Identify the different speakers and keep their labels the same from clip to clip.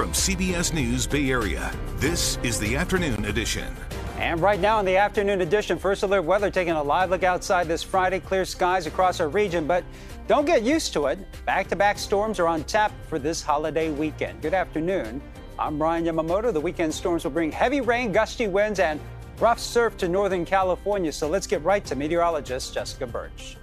Speaker 1: From CBS News Bay Area, this is the afternoon edition.
Speaker 2: And right now in the afternoon edition, first alert weather taking a live look outside this Friday. Clear skies across our region, but don't get used to it. Back to back storms are on tap for this holiday weekend. Good afternoon. I'm Ryan Yamamoto. The weekend storms will bring heavy rain, gusty winds, and rough surf to Northern California. So let's get right to meteorologist Jessica Burch.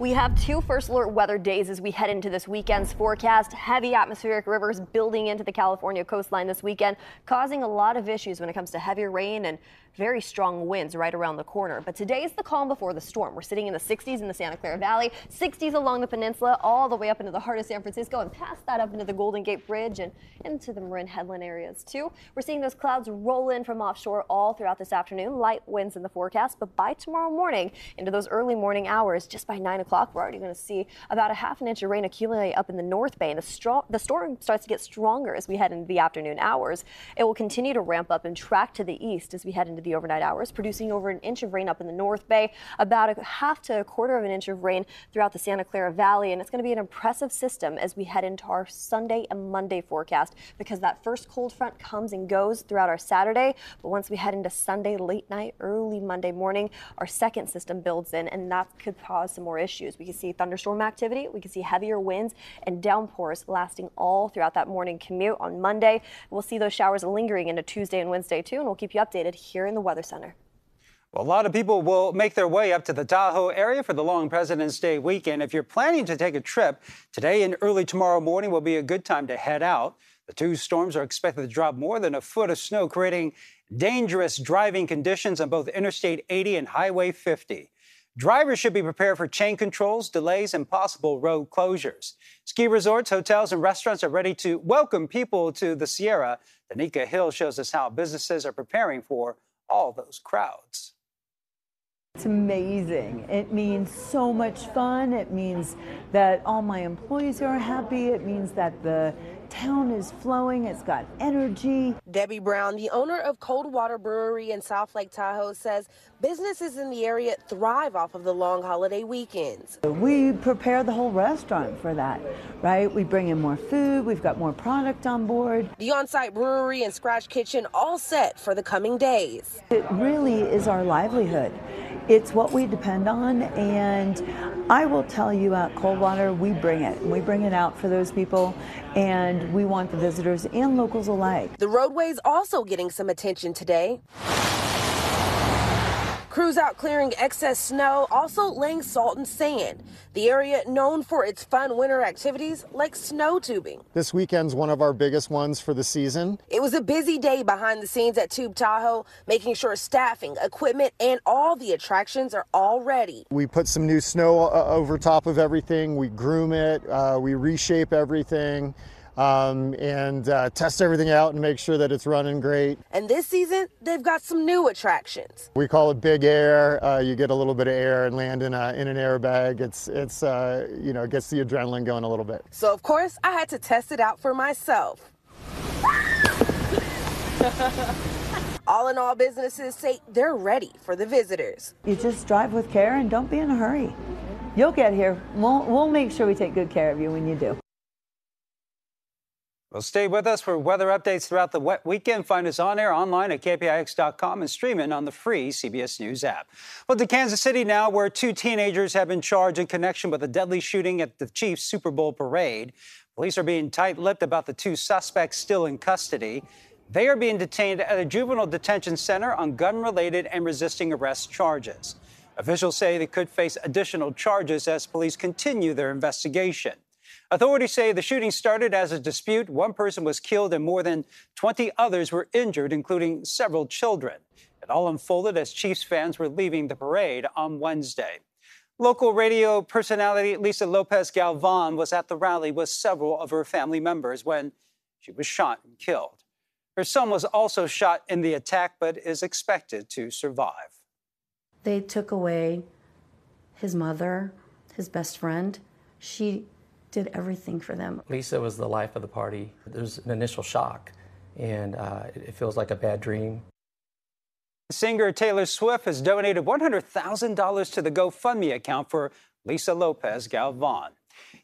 Speaker 3: We have two first alert weather days as we head into this weekend's forecast. Heavy atmospheric rivers building into the California coastline this weekend, causing a lot of issues when it comes to heavy rain and very strong winds right around the corner. But today is the calm before the storm. We're sitting in the 60s in the Santa Clara Valley, 60s along the peninsula, all the way up into the heart of San Francisco and past that up into the Golden Gate Bridge and into the Marin Headland areas too. We're seeing those clouds roll in from offshore all throughout this afternoon. Light winds in the forecast, but by tomorrow morning into those early morning hours, just by 9 o'clock, we're already going to see about a half an inch of rain accumulate up in the North Bay. And the, the storm starts to get stronger as we head into the afternoon hours. It will continue to ramp up and track to the east as we head into the overnight hours, producing over an inch of rain up in the North Bay, about a half to a quarter of an inch of rain throughout the Santa Clara Valley. And it's going to be an impressive system as we head into our Sunday and Monday forecast because that first cold front comes and goes throughout our Saturday. But once we head into Sunday late night, early Monday morning, our second system builds in, and that could cause some more issues. We can see thunderstorm activity, we can see heavier winds and downpours lasting all throughout that morning commute on Monday. We'll see those showers lingering into Tuesday and Wednesday too, and we'll keep you updated here in the Weather Center. Center.
Speaker 2: Well, a lot of people will make their way up to the Tahoe area for the long President's Day weekend. If you're planning to take a trip, today and early tomorrow morning will be a good time to head out. The two storms are expected to drop more than a foot of snow, creating dangerous driving conditions on both Interstate 80 and Highway 50. Drivers should be prepared for chain controls, delays, and possible road closures. Ski resorts, hotels, and restaurants are ready to welcome people to the Sierra. Danica Hill shows us how businesses are preparing for all those crowds.
Speaker 4: It's amazing. It means so much fun. It means that all my employees are happy. It means that the town is flowing. It's got energy.
Speaker 5: Debbie Brown, the owner of Coldwater Brewery in South Lake Tahoe, says businesses in the area thrive off of the long holiday weekends.
Speaker 4: We prepare the whole restaurant for that, right? We bring in more food. We've got more product on board.
Speaker 5: The on-site brewery and scratch kitchen all set for the coming days.
Speaker 4: It really is our livelihood. It's what we depend on, and I will tell you at Coldwater, we bring it. We bring it out for those people, and we want the visitors and locals alike.
Speaker 5: The roadways also getting some attention today. Crews out clearing excess snow, also laying salt and sand. The area known for its fun winter activities like snow tubing.
Speaker 6: This weekend's one of our biggest ones for the season.
Speaker 5: It was a busy day behind the scenes at Tube Tahoe, making sure staffing, equipment, and all the attractions are all ready.
Speaker 6: We put some new snow uh, over top of everything. We groom it. Uh, we reshape everything um, and uh, test everything out and make sure that it's running great.
Speaker 5: And this season, they've got some new attractions.
Speaker 6: We call it Big Air. Uh, you get a little bit of air and land in, a, in an airbag. It's, it's uh, you know, gets the adrenaline going a little bit.
Speaker 5: So, of course, I had to test it out for myself. all in all, businesses say they're ready for the visitors.
Speaker 4: You just drive with care and don't be in a hurry. You'll get here. We'll, we'll make sure we take good care of you when you do.
Speaker 2: Well, stay with us for weather updates throughout the wet weekend. Find us on air online at kpix.com and stream it on the free CBS News app. Well, to Kansas City now, where two teenagers have been charged in connection with a deadly shooting at the Chiefs Super Bowl parade. Police are being tight-lipped about the two suspects still in custody. They are being detained at a juvenile detention center on gun-related and resisting arrest charges. Officials say they could face additional charges as police continue their investigation. Authorities say the shooting started as a dispute. One person was killed and more than 20 others were injured, including several children. It all unfolded as Chiefs fans were leaving the parade on Wednesday. Local radio personality Lisa Lopez Galvan was at the rally with several of her family members when she was shot and killed. Her son was also shot in the attack but is expected to survive.
Speaker 7: They took away his mother, his best friend. She did everything for them.
Speaker 8: Lisa was the life of the party. There's an initial shock, and uh, it feels like a bad dream.
Speaker 2: Singer Taylor Swift has donated $100,000 to the GoFundMe account for Lisa Lopez Galvan.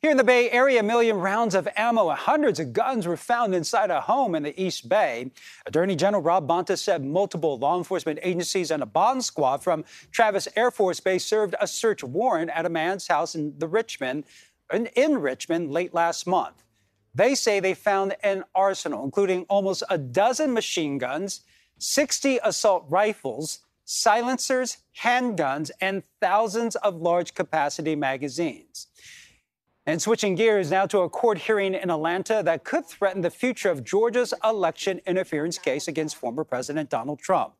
Speaker 2: Here in the Bay Area, a million rounds of ammo and hundreds of guns were found inside a home in the East Bay. Attorney General Rob Bonta said multiple law enforcement agencies and a bond squad from Travis Air Force Base served a search warrant at a man's house in the Richmond, in Richmond late last month. They say they found an arsenal, including almost a dozen machine guns, 60 assault rifles, silencers, handguns, and thousands of large capacity magazines. And switching gears now to a court hearing in Atlanta that could threaten the future of Georgia's election interference case against former President Donald Trump.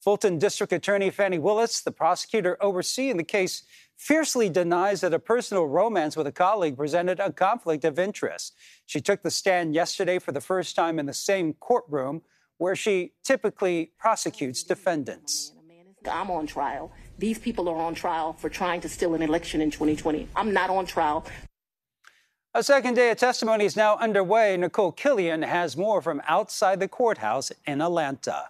Speaker 2: Fulton District Attorney Fani Willis, the prosecutor overseeing the case, fiercely denies that a personal romance with a colleague presented a conflict of interest. She took the stand yesterday for the first time in the same courtroom where she typically prosecutes defendants.
Speaker 9: I'm on trial. These people are on trial for trying to steal an election in 2020. I'm not on trial.
Speaker 2: A second day of testimony is now underway. Nikole Killion has more from outside the courthouse in Atlanta.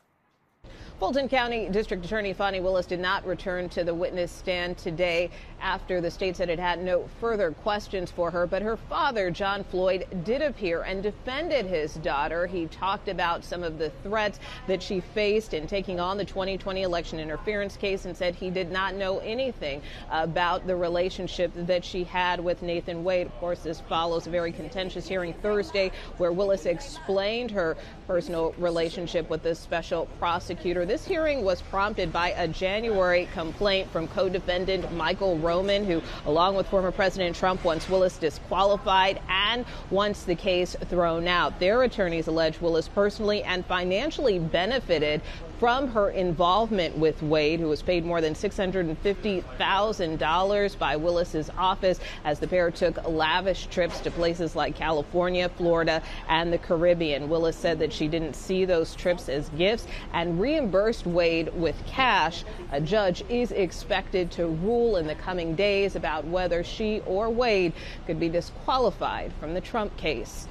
Speaker 10: Fulton County District Attorney Fani Willis did not return to the witness stand today after the state said it had no further questions for her. But her father, John Floyd, did appear and defended his daughter. He talked about some of the threats that she faced in taking on the 2020 election interference case and said he did not know anything about the relationship that she had with Nathan Wade. Of course, this follows a very contentious hearing Thursday where Willis explained her personal relationship with the special prosecutor. This hearing was prompted by a January complaint from co-defendant Michael Roman, who, along with former President Trump, wants Willis disqualified and wants the case thrown out. Their attorneys allege Willis personally and financially benefited from her involvement with Wade, who was paid more than $650,000 by Willis's office as the pair took lavish trips to places like California, Florida, and the Caribbean. Willis said that she didn't see those trips as gifts and reimbursed Wade with cash. A judge is expected to rule in the coming days about whether she or Wade could be disqualified from the Trump case.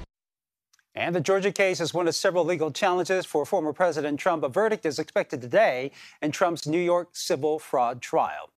Speaker 2: And the Georgia case is one of several legal challenges for former President Trump. A verdict is expected today in Trump's New York civil fraud trial.